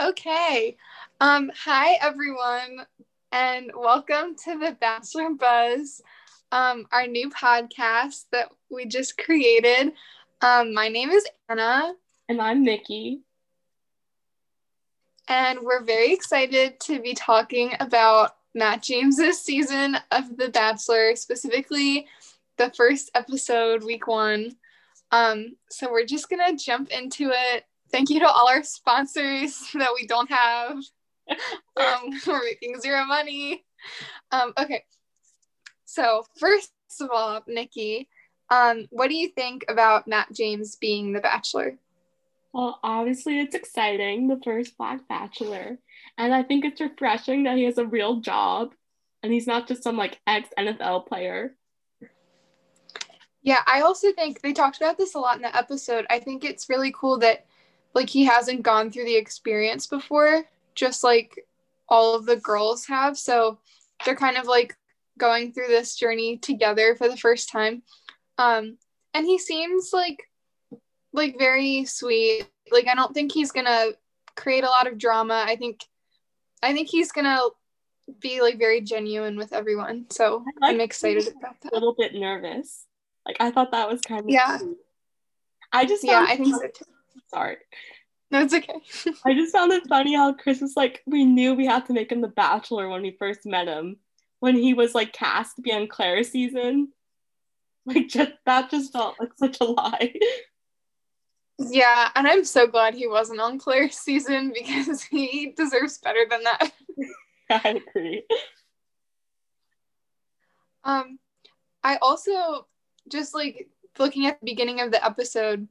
Okay. Um, hi everyone, and welcome to the Bachelor Buzz, um, our new podcast that we just created. Um, my name is Anna, And I'm Nikki. and we're very excited to be talking about Matt James's season of The Bachelor, specifically the first episode, week one. Um, so we're just gonna jump into it. Thank you to all our sponsors that we don't have. Um, we're making zero money. Um, okay. So first of all, Nikki, um, what do you think about Matt James being the Bachelor? Well, obviously, it's exciting, the first Black Bachelor. And I think it's refreshing that he has a real job and he's not just some like ex NFL player. Yeah, I also think they talked about this a lot in the episode. I think it's really cool that like he hasn't gone through the experience before, just like all of the girls have. So they're kind of like going through this journey together for the first time. Um and he seems like like very sweet. Like I don't think he's to create a lot of drama. I think I think he's to be like very genuine with everyone. So like I'm excited about A little bit nervous. Like, I thought that was kind of. Yeah. cute. I just Yeah, I think so too. Sorry. No, it's okay. I just found it funny how Chris was like, we knew we had to make him the Bachelor when we first met him. When he was like cast to be on Clare's season. Like, just that just felt like such a lie. Yeah, and I'm so glad he wasn't on Clare's season because he deserves better than that. I agree. Um, I also just like looking at the beginning of the episode,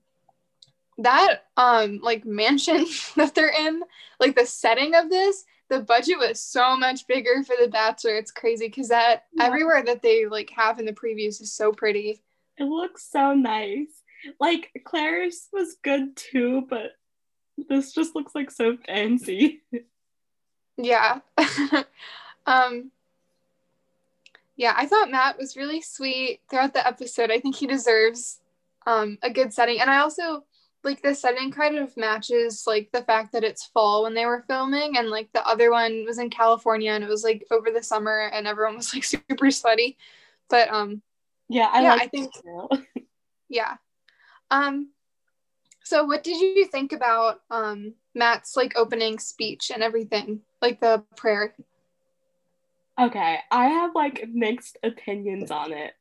that um like mansion that they're in, like the setting of this, the budget was so much bigger for the Bachelor. It's crazy because that Yeah. everywhere that they like have in the previews is so pretty. It looks so nice. Like Clare's was good too, but this just looks like so fancy. Yeah. um yeah, I thought Matt was really sweet throughout the episode. I think he deserves um a good setting. And I also like the setting kind of matches like the fact that it's fall when they were filming and like the other one was in California and it was like over the summer and everyone was like super sweaty. But um Yeah, I Yeah, like I think- yeah. Um so what did you think about um Matt's like opening speech and everything? Like the prayer? Okay, I have like mixed opinions on it.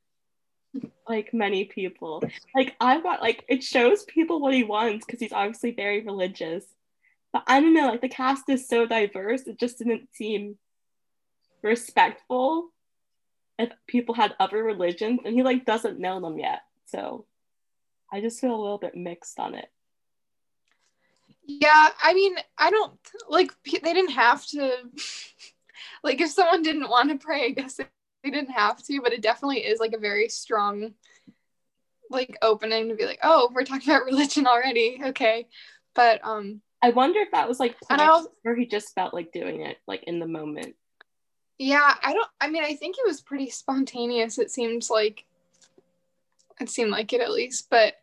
Like many people. Like I want like it shows people what he wants because he's obviously very religious. But I don't know, like the cast is so diverse, it just didn't seem respectful if people had other religions and he like doesn't know them yet. So I just feel a little bit mixed on it. Yeah, I mean, I don't like they didn't have to like if someone didn't want to pray, I guess they didn't have to, but it definitely is like a very strong like opening to be like, "Oh, we're talking about religion already." Okay. But um I wonder if that was like planned or he just felt like doing it like in the moment. yeah, I don't I mean, I think it was pretty spontaneous. It seemed like it seemed like it at least, but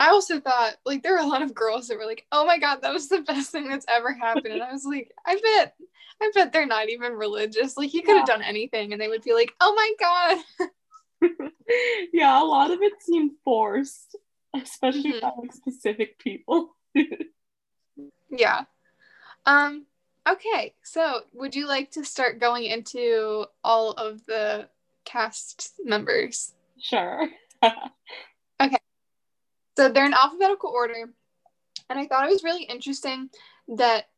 I also thought like there were a lot of girls that were like, "Oh my god, that was the best thing that's ever happened." And I was like, "I bet I bet they're not even religious. Like you could have done anything and they would be like, "Oh my god." yeah, a lot of it seemed forced, especially Mhm. by like specific people. Yeah. Um okay. So, would you like to start going into all of the cast members? sure. Okay. So, they're in alphabetical order. And I thought it was really interesting that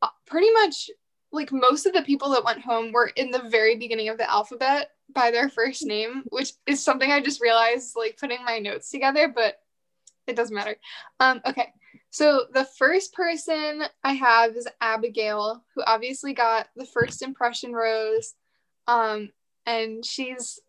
uh, pretty much like most of the people that went home were in the very beginning of the alphabet by their first name, which is something I just realized like putting my notes together, but it doesn't matter. Um, okay, so the first person I have is Abigail, who obviously got the first impression rose, um, and she's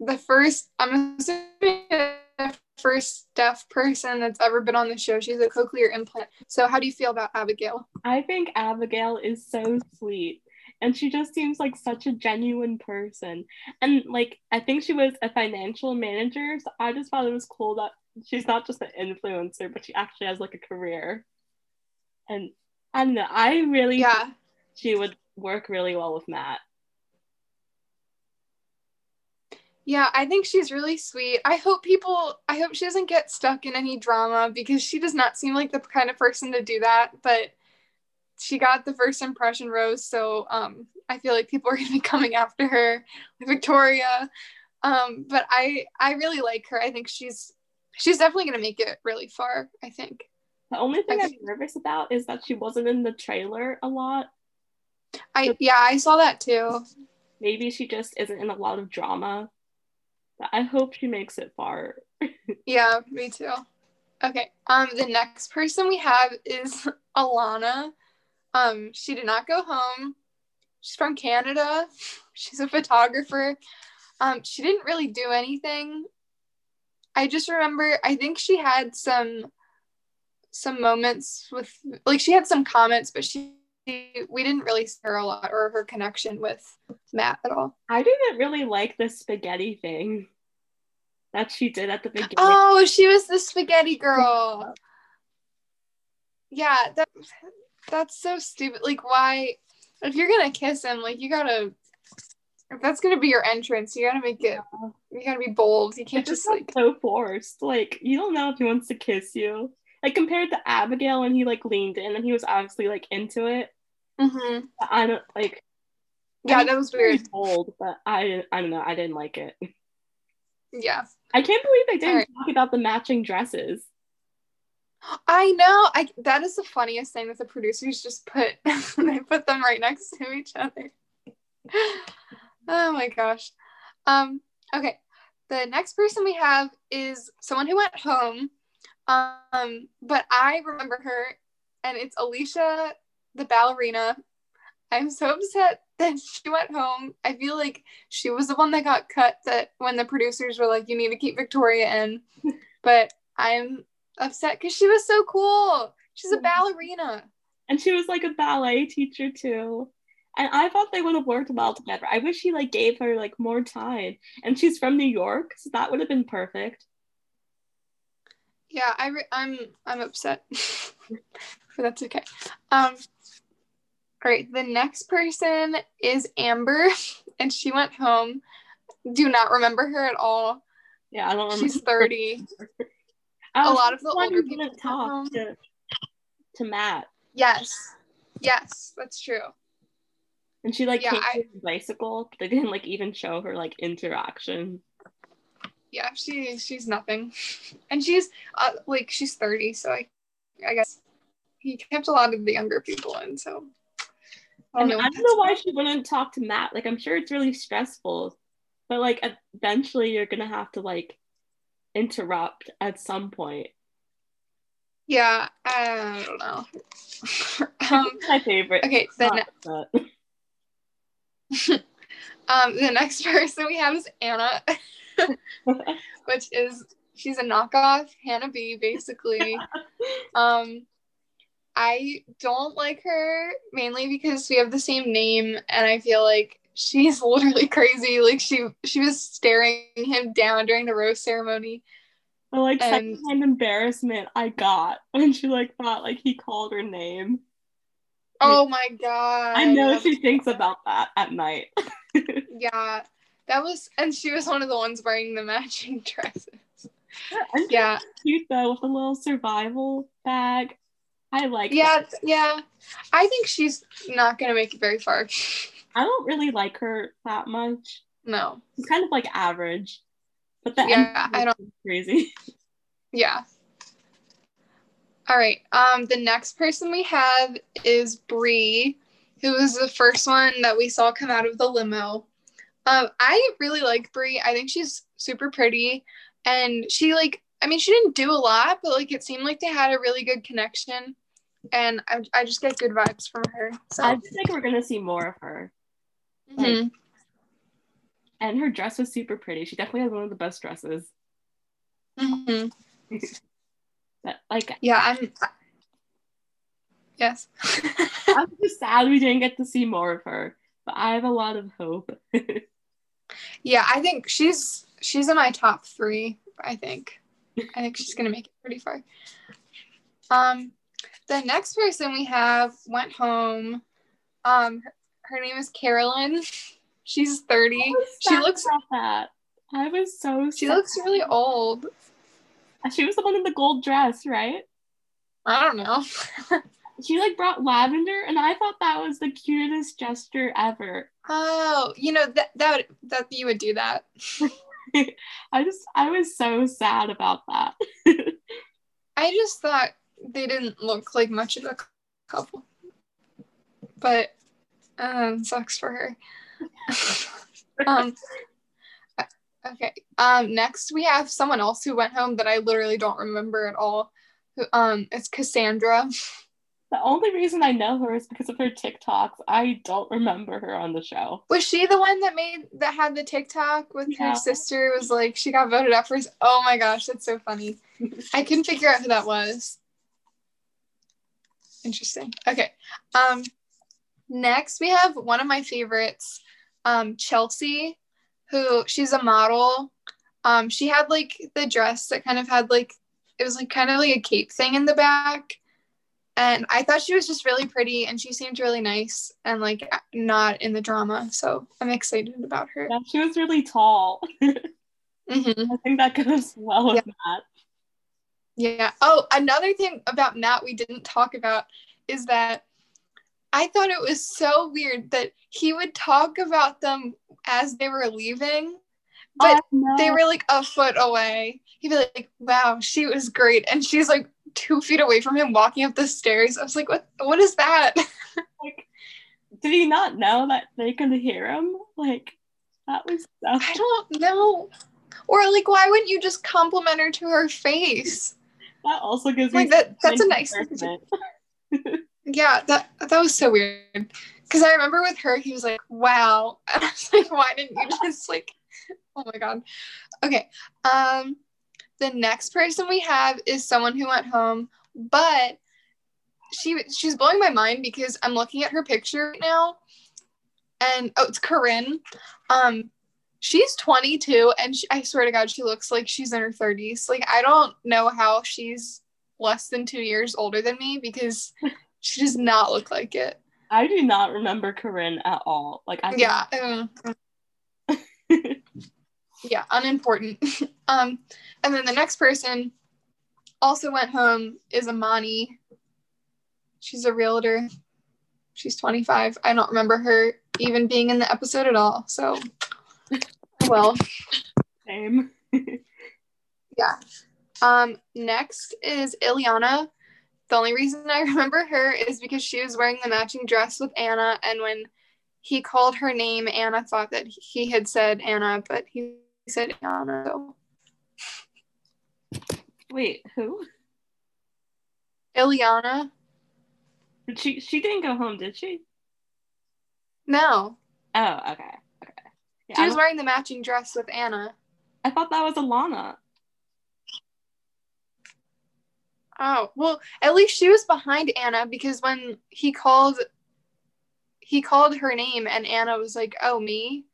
the first. I'm assuming the first deaf person that's ever been on the show. She's a cochlear implant. So, how do you feel about Abigail? I think Abigail is so sweet. And she just seems like such a genuine person. And like, I think she was a financial manager. So I just thought it was cool that she's not just an influencer, but she actually has like a career. And I don't know. I really Yeah. she would work really well with Matt. Yeah, I think she's really sweet. I hope people, I hope she doesn't get stuck in any drama because she does not seem like the kind of person to do that. But she got the first impression rose, so um, I feel like people are gonna be coming after her, Victoria. Um, but I, I really like her. I think she's, she's definitely gonna make it really far. I think. The only thing I I'm nervous about is that she wasn't in the trailer a lot. I yeah, I saw that too. Maybe she just isn't in a lot of drama. I hope she makes it far. Yeah, me too. Okay. Um, the next person we have is Alana. Um, she did not go home. She's from Canada. She's a photographer. Um, she didn't really do anything. I just remember I think she had some some moments with like she had some comments, but she we didn't really see her a lot or her connection with Matt at all. I didn't really like the spaghetti thing that she did at the beginning. Oh, she was the spaghetti girl. Yeah, that that's so stupid. Like, why? If you're gonna kiss him, like you gotta. If that's gonna be your entrance, you gotta make it. You gotta be bold. You can't It's just just like. like so forced. Like you don't know if he wants to kiss you. Like compared to Abigail when he like leaned in and he was obviously like into it. hmm I don't like. I Yeah, mean, that was very weird. bold, but I I don't know. I didn't like it. Yeah, I can't believe they didn't Alright. talk about the matching dresses. I know. I that is the funniest thing that the producers just put. they put them right next to each other. oh my gosh. Um. Okay. The next person we have is someone who went home. Um. But I remember her, and it's Alicia, the ballerina. I'm so upset that she went home. I feel like she was the one that got cut. That when the producers were like, "You need to keep Victoria in," but I'm upset because she was so cool. She's a ballerina. And she was like a ballet teacher too. And I thought they would have worked well together. I wish he like gave her like more time. And she's from New York, so that would have been perfect. Yeah, I re- I'm I'm upset, but that's okay. Um, all right, the next person is Amber, and she went home. Do not remember her at all. Yeah, I don't remember. She's thirty. A lot of the older people didn't went home. talk to, to Matt. Yes, yes, that's true. And she like Yeah, I- with a bicycle, they didn't like even show her like interaction. Yeah, she she's nothing, and she's uh, like she's thirty, so I I guess he kept a lot of the younger people in. So I I, don't mean, know. I don't know why she wouldn't talk to Matt. Like I'm sure it's really stressful, but like eventually you're gonna have to like interrupt at some point. Yeah, I don't know. um, my favorite. okay, then um, the next person we have is Anna, which is she's a knockoff Hannah B, basically. um, I don't like her mainly because we have the same name, and I feel like she's literally crazy. Like she she was staring him down during the rose ceremony. The like And- secondhand embarrassment I got when she like thought like he called her name. Oh my god! I know she thinks about that at night. Yeah, that was, and she was one of the ones wearing the matching dresses. Yeah, cute though with a little survival bag. I like yeah, that. yeah. I think she's not gonna make it very far. I don't really like her that much. No. She's kind of like average. But the Yeah, I don't. crazy. Yeah. All right. Um, the next person we have is Bri, who was the first one that we saw come out of the limo. Um, I really like Bri. I think she's super pretty, and she like. I mean, she didn't do a lot, but like it seemed like they had a really good connection, and I, I just get good vibes from her. So. I just think we're gonna see more of her. Mhm. And her dress was super pretty. She definitely has one of the best dresses. Mhm. But like Yeah, I'm. Yes. I'm just sad we didn't get to see more of her. But I have a lot of hope. yeah, I think she's she's in my top three. I think. I think she's gonna make it pretty far. Um. the next person we have went home. Um, her, her name is Carolyn. She's 30. She looks that. I was so she sad. looks really old. She was the one in the gold dress, right? I don't know. She like brought lavender, and I thought that was the cutest gesture ever. oh, you know that that would, that you would do that. I just I was so sad about that. I just thought they didn't look like much of a couple. But um sucks for her. um okay. Um next we have someone else who went home that I literally don't remember at all. Who um it's Casandra. The only reason I know her is because of her TikToks. I don't remember her on the show. Was she the one that made that had the TikTok with Yeah. her sister was like she got voted up first? Oh my gosh, that's so funny. I couldn't figure out who that was. Interesting. Okay. Um next we have one of my favorites, um, Chelsea, who she's a model. Um, she had like the dress that kind of had like it was like kind of like a cape thing in the back. And I thought she was just really pretty and she seemed really nice and like not in the drama. So I'm excited about her. Yeah, she was really tall. Mhm. I think that goes well with Matt. Yeah. Oh, another thing about Matt we didn't talk about is that I thought it was so weird that he would talk about them as they were leaving, but I know. they were like a foot away. He'd be like, "Wow, she was great," and she's like two feet away from him walking up the stairs. I was like, "What? What is that?" like, did he not know that they could hear him? Like, that was. I don't know. Or like, why wouldn't you just compliment her to her face? That also gives Like me that. That's a nice. thing to do. encouragement. Yeah, that that was so weird. Because I remember with her, he was like, "Wow," and I was like, "Why didn't you just like?" Oh my god. Okay. Um, the next person we have is someone who went home, but she she's blowing my mind because I'm looking at her picture right now, and oh, it's Corrinne. Um, she's 22, and she, I swear to God, she looks like she's in her 30s. Like I don't know how she's less than two years older than me because she does not look like it. I do not remember Corrinne at all. Like, I Yeah. um, yeah, unimportant. um, and then the next person also went home is Emani. She's a realtor. She's 25. I don't remember her even being in the episode at all. So, well, same. yeah. Um, next is Illeana. The only reason I remember her is because she was wearing the matching dress with Anna, and when he called her name, Anna thought that he had said Anna, but he said Anna. So Wait, who? Illeana? She? She didn't go home, did she? No, Oh, okay, okay. Yeah, she I, was wearing the matching dress with Anna. I thought that was Alana. Oh well, at least she was behind Anna because when he called, he called her name, and Anna was like, "Oh, me,"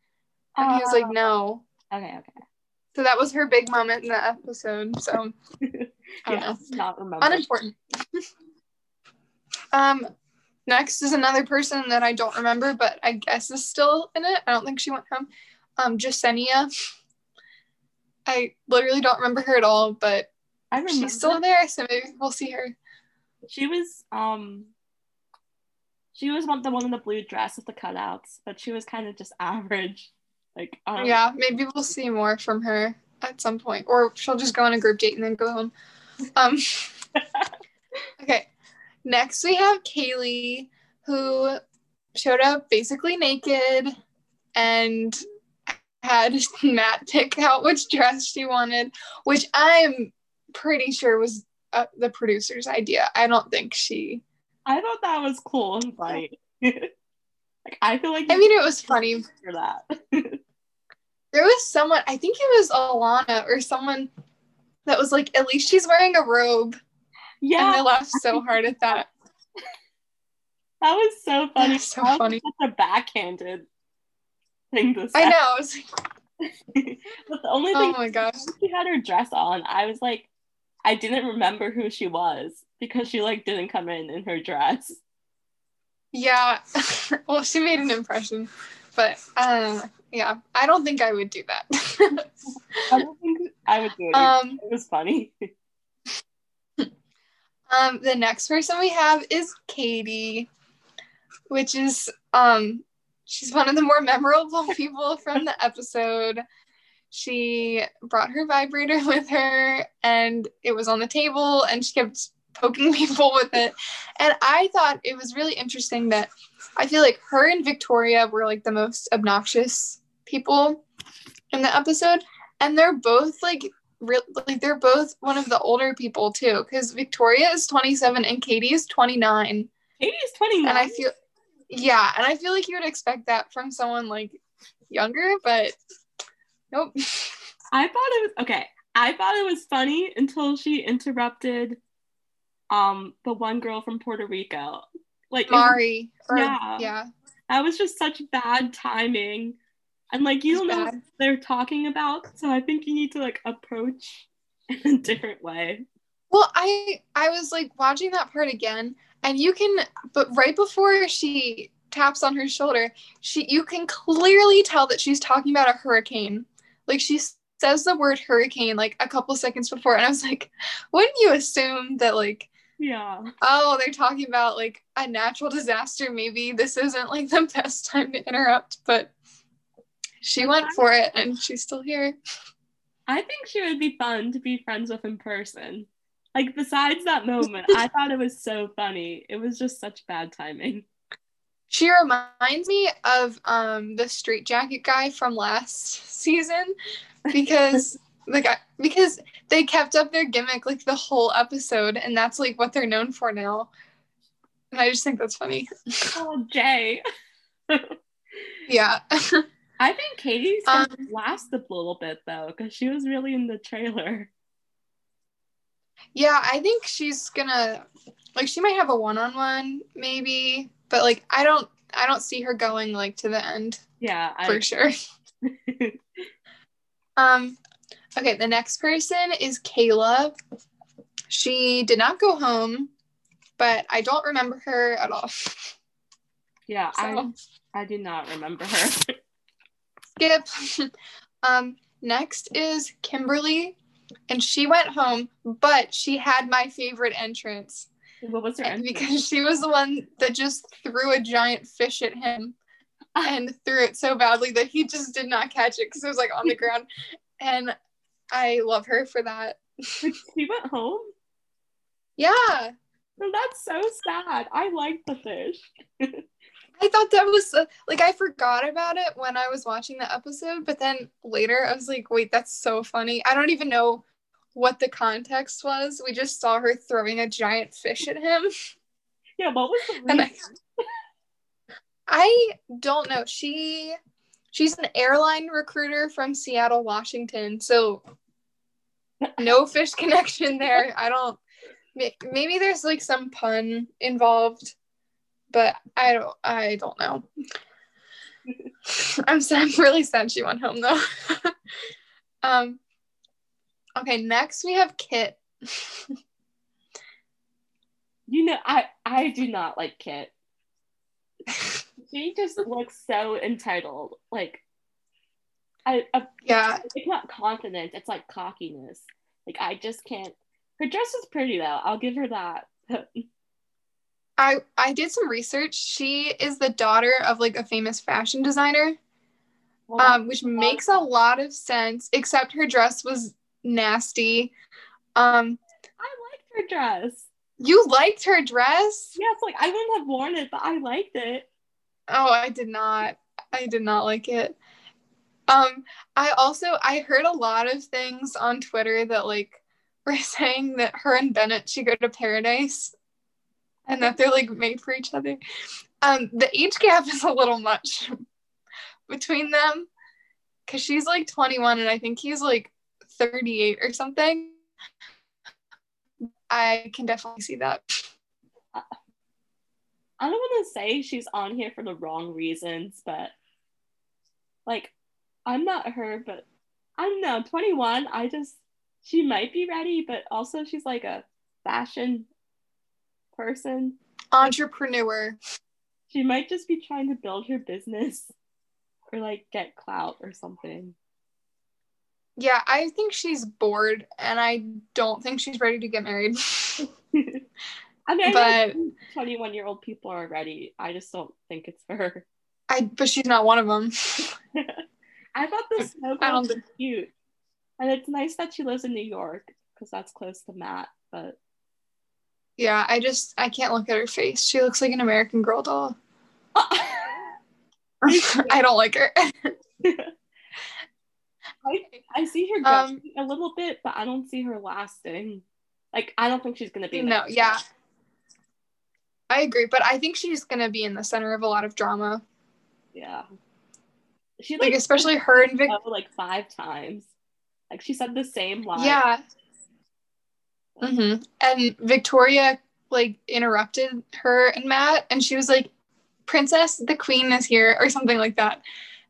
and he was like, uh. "No." Okay, okay. So that was her big moment in the episode. So I don't Yeah, not remember. unimportant. um, next is another person that I don't remember, but I guess is still in it. I don't think she went home. Um, Jessenia. I literally don't remember her at all, but I remember. she's still there, so maybe we'll see her. She was um. She was one the one in the blue dress with the cutouts, but she was kind of just average. Like um, Yeah, maybe we'll see more from her at some point, or she'll just go on a group date and then go home. Um, okay, next we have Kaili, who showed up basically naked and had Matt pick out which dress she wanted, which I'm pretty sure was uh, the producer's idea. I don't think she. I thought that was cool and funny. like I feel like I mean, it was funny. for that. There was someone, I think it was Alana or someone that was like, at least she's wearing a robe. Yeah. And I laughed so hard at that. that was so funny. That's so That funny. Such a backhanded thing to say. I know. Was like, but the only thing, oh my gosh. she had her dress on, I was like, I didn't remember who she was. because she like didn't come in in her dress. Yeah. well, she made an impression, but uh, yeah, I don't think I would do that. I don't think I would do it. Um, it was funny. um, the next person we have is Katie, which is um, she's one of the more memorable people from the episode. She brought her vibrator with her, and it was on the table, and she kept poking people with it. And I thought it was really interesting that I feel like her and Victoria were like the most obnoxious people in the episode. And they're both like really like they're both one of the older people too, because Victoria is 27 and Katie is 29. Katie is 29. And I feel yeah, and I feel like you would expect that from someone like younger, but nope. I thought it was okay. I thought it was funny until she interrupted um the one girl from Puerto Rico. Like Mari. Yeah. Yeah. That was just such bad timing. And like you don't know what they're talking about. So I think you need to like approach in a different way. Well, I I was like watching that part again and you can but right before she taps on her shoulder, she you can clearly tell that she's talking about a hurricane. Like she says the word hurricane like a couple seconds before and I was like, wouldn't you assume that like yeah. Oh, they're talking about like a natural disaster. Maybe this isn't like the best time to interrupt, but she went for it and she's still here. I think she would be fun to be friends with in person. Like, besides that moment, I thought it was so funny. It was just such bad timing. She reminds me of um the Straight Jacket guy from last season because like I, because they kept up their gimmick like the whole episode and that's like what they're known for now. And i just think that's funny. Oh jay. Yeah. I think katie's gonna um, last a little bit though because she was really in the trailer. Yeah i think she's gonna like she might have a one-on-one maybe but like i don't i don't see her going like to the end. Yeah I, for sure. Um Okay, the next person is Kayla. She did not go home, but I don't remember her at all. Yeah, so. I I do not remember her. Skip. um, next is Kimberly, and she went home, but she had my favorite entrance. What was her entrance? Because she was the one that just threw a giant fish at him and threw it so badly that he just did not catch it because it was like on the ground. And I love her for that. she went home? Yeah. Well, that's so sad. I like the fish. I thought that was uh, like I forgot about it when I was watching the episode, but then later I was like, wait, that's so funny. I don't even know what the context was. We just saw her throwing a giant fish at him. Yeah, what was the reason? I, I don't know. She she's an airline recruiter from Seattle, Washington. So no fish connection there. I don't maybe there's like some pun involved, but I don't I don't know. I'm sad, I'm really sad she went home though. um okay, next we have Kit. you know, I I do not like Kit she just looks so entitled. Like, I, I yeah, it's not confidence. It's like cockiness. Like I just can't. Her dress is pretty though. I'll give her that. I I did some research. She is the daughter of like a famous fashion designer, well, um, which makes a lot of sense. Except her dress was nasty. Um, I liked her dress. You liked her dress? Yes, like I wouldn't have worn it, but I liked it. Oh, I did not. I did not like it. Um, I also I heard a lot of things on Twitter that like were saying that her and Bennett should go to paradise and that they're like made for each other. Um, the age gap is a little much between them because she's like 21 and I think he's like 38 or something. I can definitely see that. I don't want to say she's on here for the wrong reasons, but like, I'm not her, but I don't know. 21, I just, she might be ready, but also she's like a fashion person. Entrepreneur. She might just be trying to build her business or like get clout or something. Yeah, I think she's bored and I don't think she's ready to get married. I mean, But- 21 year old people are ready. I just don't think it's for her. I but she's not one of them. I thought the snow I was think- cute. And it's nice that she lives in New York because that's close to Matt. But Yeah, I just I can't look at her face. She looks like an American Girl doll. I don't like her. I, I see her Um, a little bit, but I don't see her lasting. Like, I don't think she's going to be. no, yeah. I agree, but I think she's gonna be in the center of a lot of drama. Yeah. She Like especially her and Vic. Vic- like five times. Like, she said the same line. Yeah. Mm-hmm. And Victoria like interrupted her and Matt, and she was like, "Princess, the Queen is here," or something like that.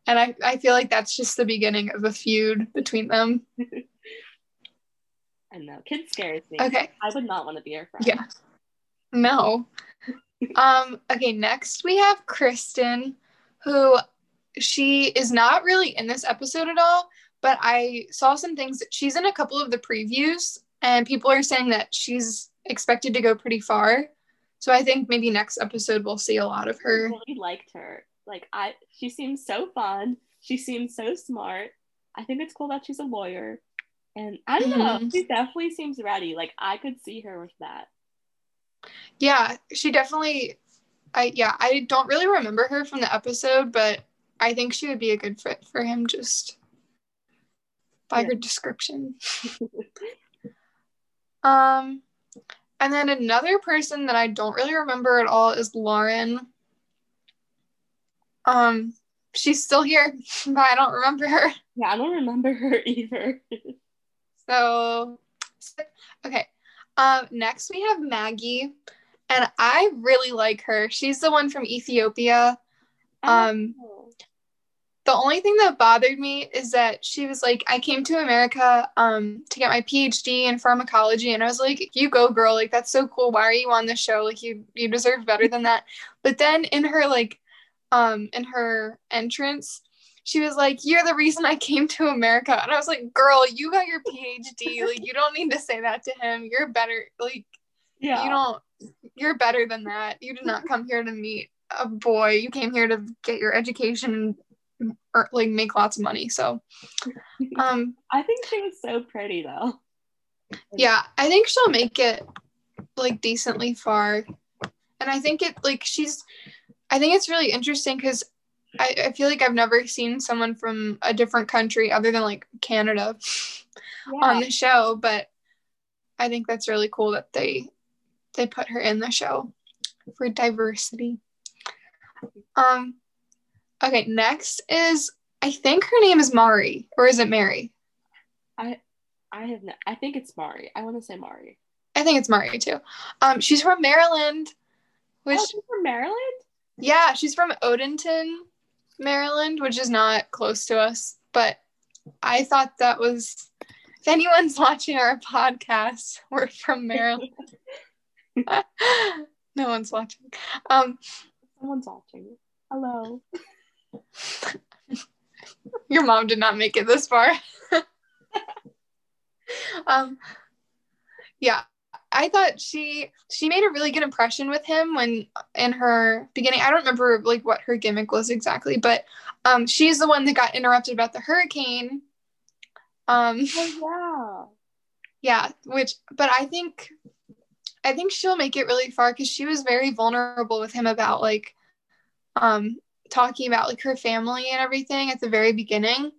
And I, I feel like that's just the beginning of a feud between them. I know. Kit scares me. Okay. I would not want to be her friend. Yeah. No. Um, okay, next we have Kristen, who she is not really in this episode at all, but I saw some things that she's in a couple of the previews, and people are saying that she's expected to go pretty far. So I think maybe next episode we'll see a lot of her. I really liked her. Like I she seems so fun. She seems so smart. I think it's cool that she's a lawyer. And I don't know, Mhm. she definitely seems ready. Like I could see her with that. Yeah, she definitely I yeah, I don't really remember her from the episode, but I think she would be a good fit for him just by Yeah. her description. Um, and then another person that I don't really remember at all is Lauren. Um, she's still here, but I don't remember her. Yeah, I don't remember her either. So, okay. Um, next we have Magi, and I really like her. She's the one from Ethiopia. Um, the only thing that bothered me is that she was like, I came to America um to get my PhD in pharmacology, and I was like, you go, girl, like that's so cool. Why are you on this show? Like you you deserve better than that. But then in her like um in her entrance, she was like, You're the reason I came to America. And I was like, Girl, you got your PhD. Like you don't need to say that to him. You're better like yeah. you don't you're better than that you did not come here to meet a boy you came here to get your education or like make lots of money so um I think she was so pretty though. yeah i think she'll make it like decently far and i think it like she's i think it's really interesting because I, I feel like i've never seen someone from a different country other than like canada Yeah. on the show but i think that's really cool that they they put her in the show for diversity um okay next is i think her name is mari or is it mary I I have no, I think it's Mari. I want to say Mari. i think it's mari too um she's from maryland which oh, she's from Maryland? yeah she's from odenton maryland which is not close to us but i thought that was if anyone's watching our podcast we're from maryland no one's watching um Someone's watching. Hello. Your mom did not make it this far. um yeah, I thought she she made a really good impression with him when in her beginning. I don't remember like what her gimmick was exactly, but um she's the one that got interrupted about the hurricane. Um Oh yeah, Yeah, which but I think I think she'll make it really far cuz she was very vulnerable with him about like um talking about like her family and everything at the very beginning.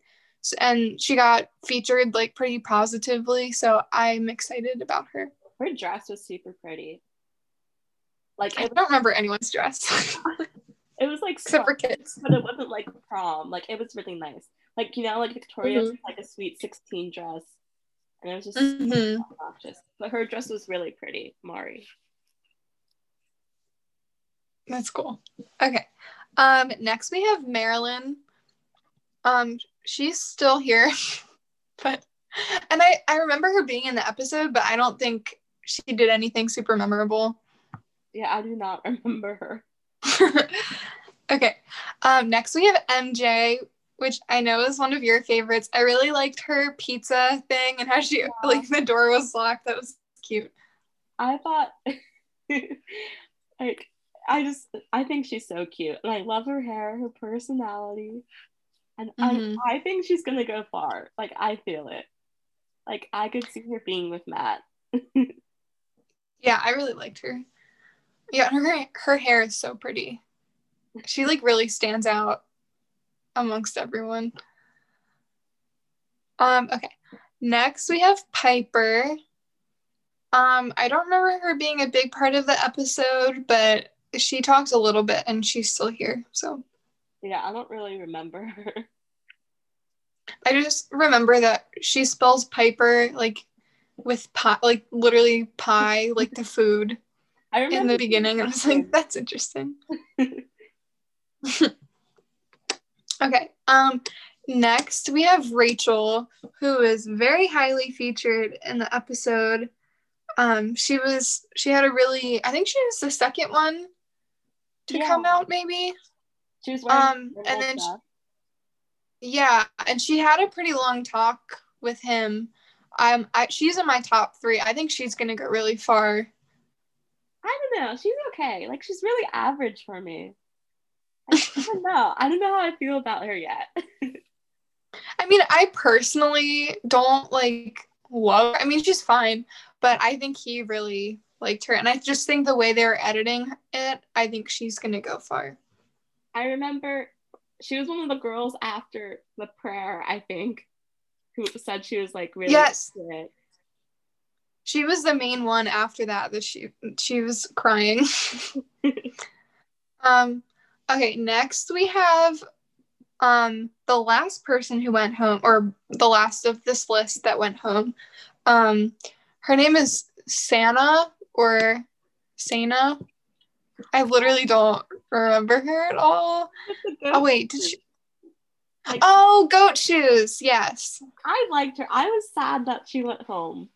And she got featured like pretty positively, so I'm excited about her. Her dress was super pretty. Like I don't remember anyone's dress it was like except for kids. but it wasn't like prom. Like it was really nice. Like you know, like Victoria's Mhm. like a sweet 16 dress. And it was just Mhm. obnoxious. But her dress was really pretty, Mari. That's cool. Okay. Um, next we have Marylynn. Um, she's still here, but and I I remember her being in the episode, but I don't think she did anything super memorable. Yeah, I do not remember her. okay. Um, next we have MJ, which I know is one of your favorites. I really liked her pizza thing and how she yeah. like the door was locked. That was cute. I thought like I just I think she's so cute. And I love her hair, her personality. And mm-hmm. I, I think she's gonna go far. Like I feel it. Like I could see her being with Matt. Yeah, I really liked her. Yeah, her her hair is so pretty. She like really stands out amongst everyone. Um, okay. Next we have Pieper. Um, I don't remember her being a big part of the episode, but she talks a little bit and she's still here. So yeah, I don't really remember her. I just remember that she spells Pieper like with pie, like literally pie, like the food. I remember in the beginning. I was like, that's interesting. okay. Um. Next, we have Rachael, who is very highly featured in the episode. Um, she was she had a really I think she was the second one to yeah. come out, maybe. She was um, and then she, yeah, and she had a pretty long talk with him. Um, I, she's in my top three. I think she's gonna go really far. I don't know. She's okay. Like she's really average for me. I don't know. I don't know how I feel about her yet. I mean, I personally don't like love. Her. I mean, she's fine, but I think he really liked her, and I just think the way they were editing it, I think she's gonna go far. I remember she was one of the girls after the prayer, I think, who said she was like really yes. She was the main one after that that she she was crying. um okay, next we have um the last person who went home or the last of this list that went home. Um her name is Santa or Sana. I literally don't remember her at all. Oh wait, did she? Like, oh, goat shoes. Yes. I liked her. I was sad that she went home.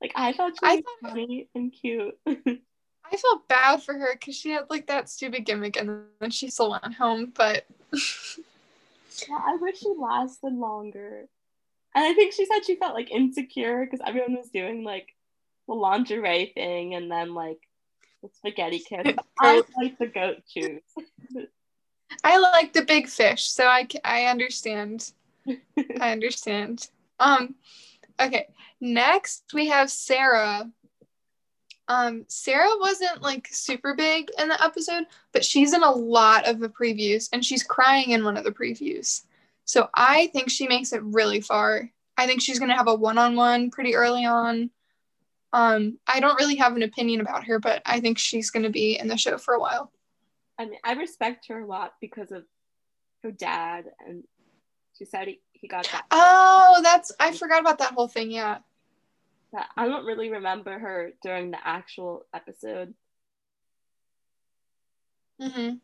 Like I thought she was I thought, funny and cute. I felt bad for her because she had like that stupid gimmick and then she still went home. But yeah, I wish she lasted longer. And I think she said she felt like insecure because everyone was doing like the lingerie thing and then like the spaghetti kiss. I like the goat shoes. I like the big fish, so I I understand. I understand. Um, okay. Next we have Sarah. Um, Sarah wasn't like super big in the episode, but she's in a lot of the previews, and she's crying in one of the previews. So I think she makes it really far. I think she's gonna have a one-on-one pretty early on. Um, I don't really have an opinion about her, but I think she's going to be in the show for a while. I mean, I respect her a lot because of her dad, and she said he, he got that. Oh, that's I forgot about that whole thing. Yeah. I don't really remember her during the actual episode. hmm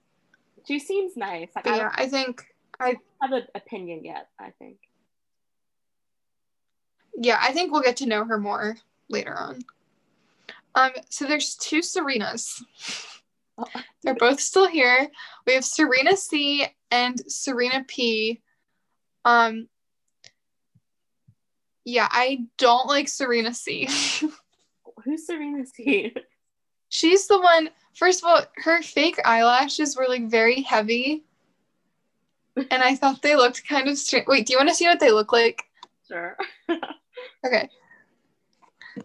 She seems nice. Like, yeah, I, I think I have an opinion yet. I think. Yeah, I think we'll get to know her more later on. Um, so there's two Serenas. They're both still here. We have Serena C and Serena P. Um, yeah, I don't like Serena C. Who's Serena C? She's the one. First of all, her fake eyelashes were like very heavy, and I thought they looked kind of strange. Wait, do you want to see what they look like? Sure. okay.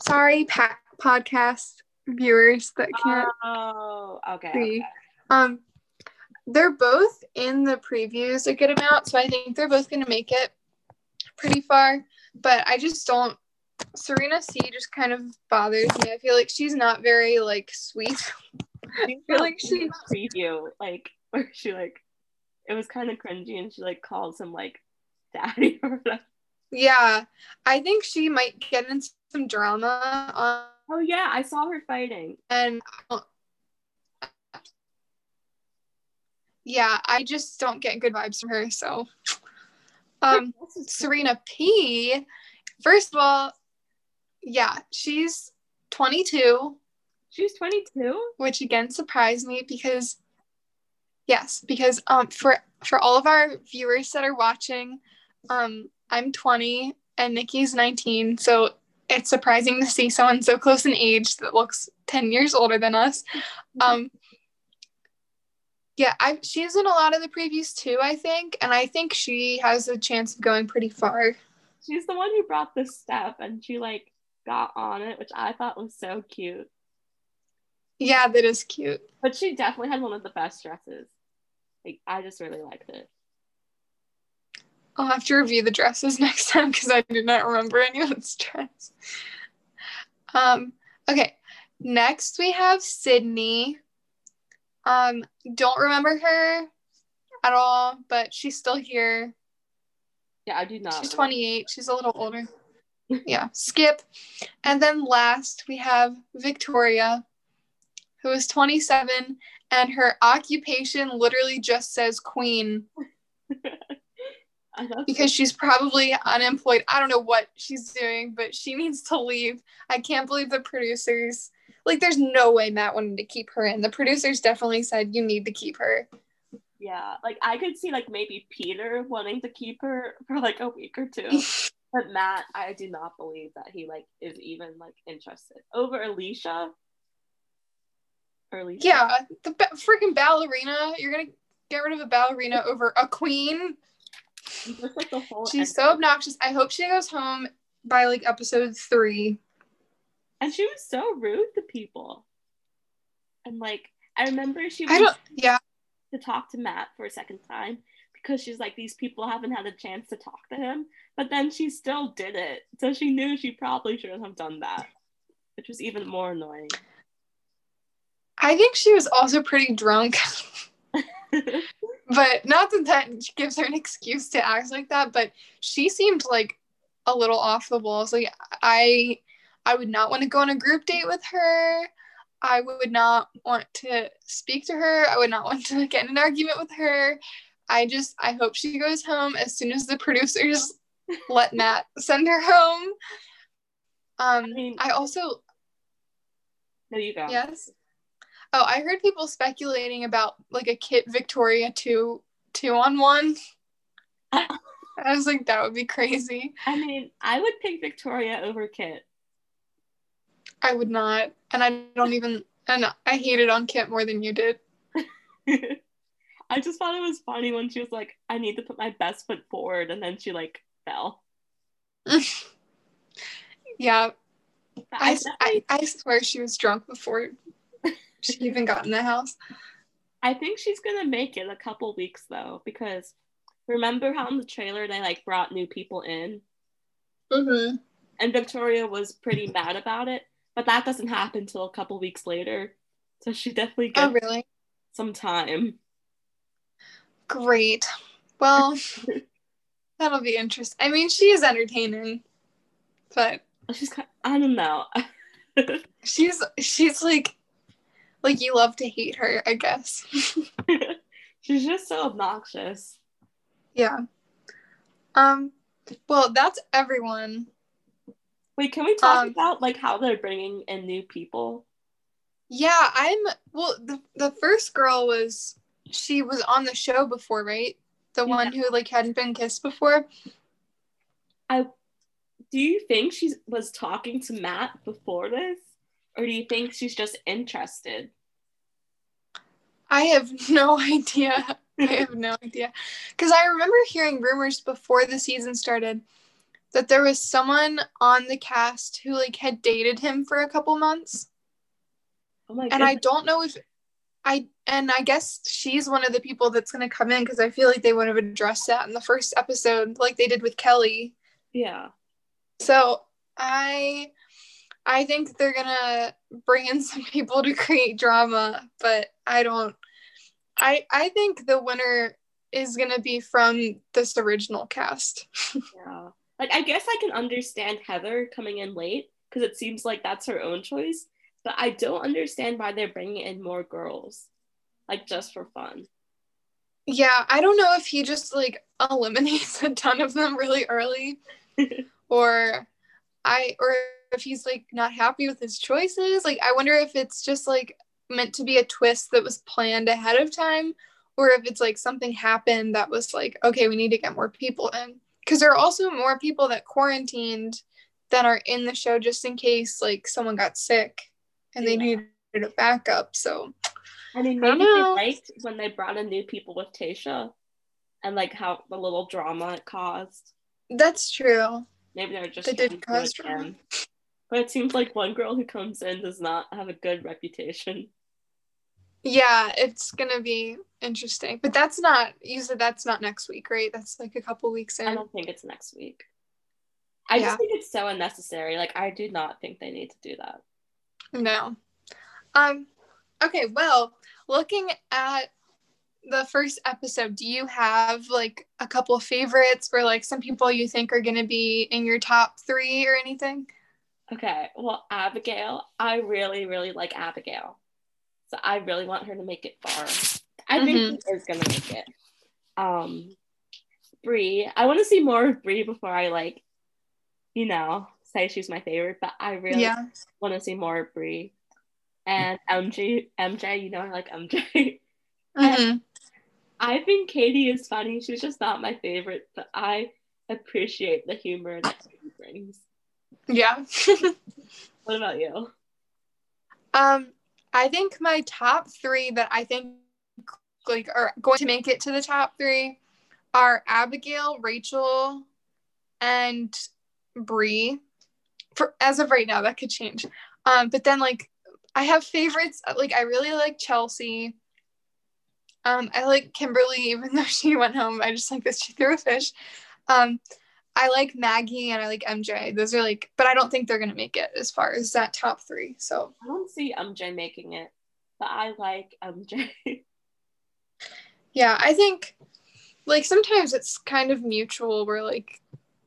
Sorry, pa- podcast viewers that can't. Oh, okay, see. Okay. Um, they're both in the previews a good amount, so I think they're both going to make it pretty far. But I just don't. Serena C just kind of bothers me. I feel like she's not very like sweet. I feel like she preview like where she like it was kind of cringy and she like calls him like daddy or whatever. Yeah, I think she might get into some drama. On, oh yeah, I saw her fighting. And yeah, I just don't get good vibes from her. So, um, Serena P. First of all, yeah, she's 22, She's 22? Which again surprised me because yes, because um for for all of our viewers that are watching, um I'm 20 and Nikki's 19, so it's surprising to see someone so close in age that looks 10 years older than us. Um yeah, I she's in a lot of the previews too, I think, and I think she has a chance of going pretty far. She's the one who brought this step and she like got on it, which I thought was so cute. Yeah, that is cute. But she definitely had one of the best dresses. Like I just really liked it. I'll have to review the dresses next time because I do not remember anyone's dress. Um, okay. Next we have Sydney. Um, don't remember her at all, but she's still here. Yeah, I do not. She's 28. She's a little older. yeah, skip. And then last we have Victoria, who is 27, and her occupation literally just says queen. because she's probably unemployed. I don't know what she's doing, but she needs to leave. I can't believe the producers like there's no way Matt wanted to keep her in. The producers definitely said you need to keep her. Yeah, like I could see like maybe Peter wanting to keep her for like a week or two. but Matt, I do not believe that he like is even like interested. Over Alicia. Or Alicia. Yeah, the ba- freaking ballerina. You're gonna get rid of a ballerina over a queen. Just, like, She's so obnoxious. I hope she goes home by like episode three. And she was so rude to people. And like I remember she was yeah to talk to Matt for a second time because she's like these people haven't had a chance to talk to him. But then she still did it. So she knew she probably shouldn't have done that. Which was even more annoying. I think she was also pretty drunk. but not that that gives her an excuse to act like that, but she seemed like a little off the walls. Like I I would not want to go on a group date with her. I would not want to speak to her. I would not want to get in an argument with her. I just I hope she goes home as soon as the producers let Matt send her home. Um I, mean, I also There you go. Yes. Oh, I heard people speculating about like a Kit Victoria two two on one. I was like, that would be crazy. I mean, I would pick Victoria over Kit. I would not. And I don't even and I hated on Kit more than you did. I just thought it was funny when she was like, I need to put my best foot forward and then she like fell. yeah. I, I, I swear she was drunk before she even got in the house. I think she's gonna make it a couple weeks though, because remember how in the trailer they like brought new people in? Mm-hmm. And Victoria was pretty mad about it. But that doesn't happen until a couple weeks later. So she definitely oh, gets oh, really? some time. Great. Well, that'll be interesting. I mean, she is entertaining, but she's kind of, I don't know. she's she's like like you love to hate her, I guess. she's just so obnoxious. Yeah. Um well, that's everyone Wait, can we talk um, about like how they're bringing in new people? Yeah, I'm. Well, the the first girl was she was on the show before, right? The yeah. one who like hadn't been kissed before. I. Do you think she was talking to Matt before this, or do you think she's just interested? I have no idea. I have no idea. Because I remember hearing rumors before the season started that there was someone on the cast who like had dated him for a couple months. Oh my and I don't know if I and I guess she's one of the people that's gonna come in because I feel like they would have addressed that in the first episode, like they did with Kelly. Yeah. So I I think they're gonna bring in some people to create drama, but I don't I I think the winner is gonna be from this original cast. yeah. Like I guess I can understand Heather coming in late because it seems like that's her own choice, but I don't understand why they're bringing in more girls, like just for fun. Yeah, I don't know if he just like eliminates a ton of them really early, or I or if he's like not happy with his choices. Like I wonder if it's just like meant to be a twist that was planned ahead of time or if it's like something happened that was like okay, we need to get more people in. Cuz there are also more people that quarantined that are in the show just in case like someone got sick and yeah. they needed a backup. So I mean maybe I they liked when they brought in new people with Tayshia and like how the little drama it caused. That's true. Maybe they're just they did cause drama. But it seems like one girl who comes in does not have a good reputation. Yeah, it's gonna be interesting. But that's not you said that's not next week, right? That's like a couple weeks in. I don't think it's next week. I yeah. just think it's so unnecessary. Like I do not think they need to do that. No. Um okay, well, looking at the first episode, do you have like a couple favorites or like some people you think are going to be in your top three or anything? Okay, well, Abigail, I really, really like Abigail. So I really want her to make it far. I mm-hmm. think she is going to make it. Um, Bri, I want to see more of Bri before I like, you know, say she's my favorite, but I really yeah. want to see more of Bri. And MJ, MJ, you know, I like MJ. Mm-hmm. I think Katie is funny. She's just not my favorite, but I appreciate the humor that she brings. Yeah. what about you? Um, I think my top three that I think like are going to make it to the top three are Abigail, Rachael, and Bri. For as of right now, that could change. Um, but then like I have favorites. Like I really like Chelsea. Um, I like Kimberly, even though she went home. I just like that she threw a fish. Um, I like Magi and I like MJ. Those are like, but I don't think they're gonna make it as far as that top three. So I don't see MJ making it, but I like MJ. yeah, I think like sometimes it's kind of mutual. Where like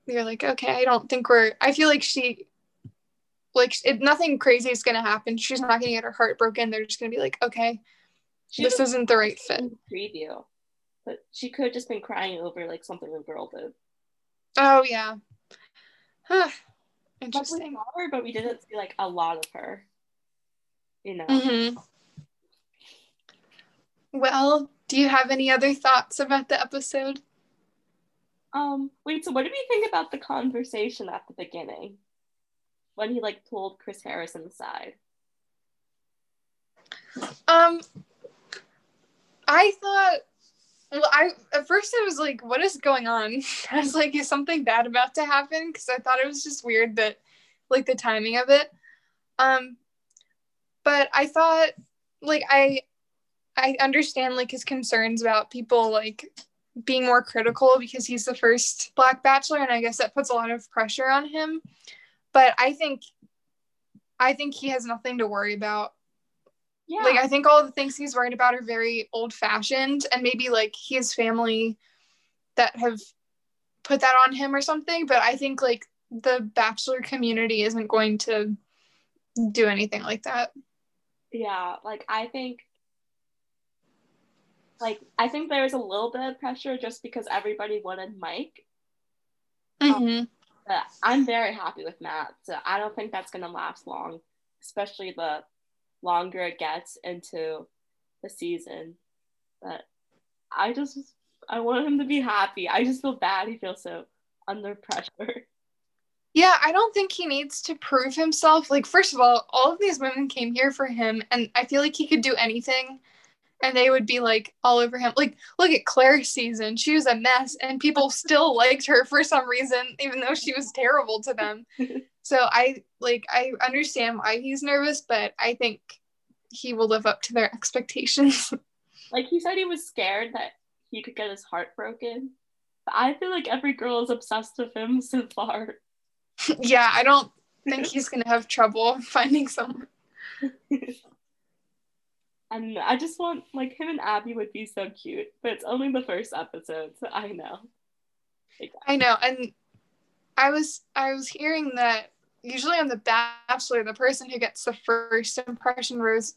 you're like, okay, I don't think we're. I feel like she, like, it, nothing crazy is gonna happen. She's not gonna get her heart broken. They're just gonna be like, okay, she this isn't the right fit. Preview, but she could have just been crying over like something a girl did. Oh yeah. Huh. Interesting. But we, her, but we didn't see like a lot of her. You know. Mm-hmm. Well, do you have any other thoughts about the episode? Um, wait, so what did we think about the conversation at the beginning? When he like pulled Chris Harrison aside? Um, I thought, well, I at first I was like, what is going on? I was like, is something bad about to happen? Because I thought it was just weird that, like, the timing of it. Um, but I thought, like, I, I understand like his concerns about people like being more critical because he's the first black bachelor, and I guess that puts a lot of pressure on him. But I think, I think he has nothing to worry about yeah. Like I think all the things he's worried about are very old fashioned and maybe like he has family that have put that on him or something. But I think like the bachelor community isn't going to do anything like that. Yeah, like I think like I think there's a little bit of pressure just because everybody wanted Mike. Um, mm-hmm. Um, but I'm very happy with Matt, so I don't think that's gonna last long, especially the longer it gets into the season. But I just I want him to be happy. I just feel bad he feels so under pressure. Yeah, I don't think he needs to prove himself. Like, first of all, all of these women came here for him, and I feel like he could do anything and they would be like all over him. Like, look at Clare's season. She was a mess, and people still liked her for some reason, even though she was terrible to them. So I like I understand why he's nervous, but I think he will live up to their expectations. like he said he was scared that he could get his heart broken. But I feel like every girl is obsessed with him so far. yeah, I don't think he's gonna have trouble finding someone. and I just want like him and Abby would be so cute, but it's only the first episode, so I know. I know, and I was I was hearing that usually on The Bachelor, the person who gets the first impression rose,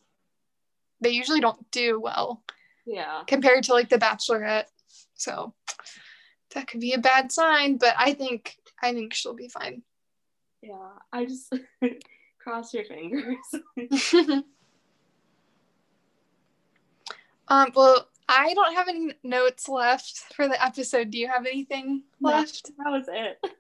they usually don't do well. Yeah. Compared to like The Bachelorette, so that could be a bad sign. But I think I think she'll be fine. Yeah, I just cross your fingers. um, well, I don't have any notes left for the episode. Do you have anything left? No, that was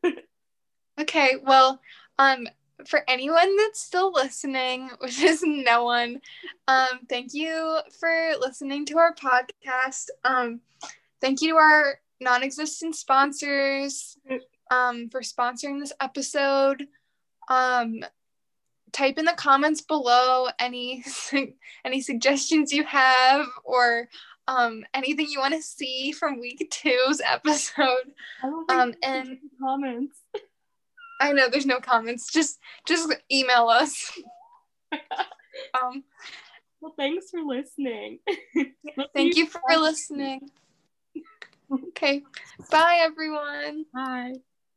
it. okay, well, um, for anyone that's still listening, which is no one, um, thank you for listening to our podcast. Um, thank you to our non-existent sponsors um, for sponsoring this episode. Um, type in the comments below any any suggestions you have or um, anything you want to see from week two's episode. Um, and comments. I know there's no comments. Just just email us. um, well, thanks for listening. Thank you for listening. Okay. Bye, everyone. Bye.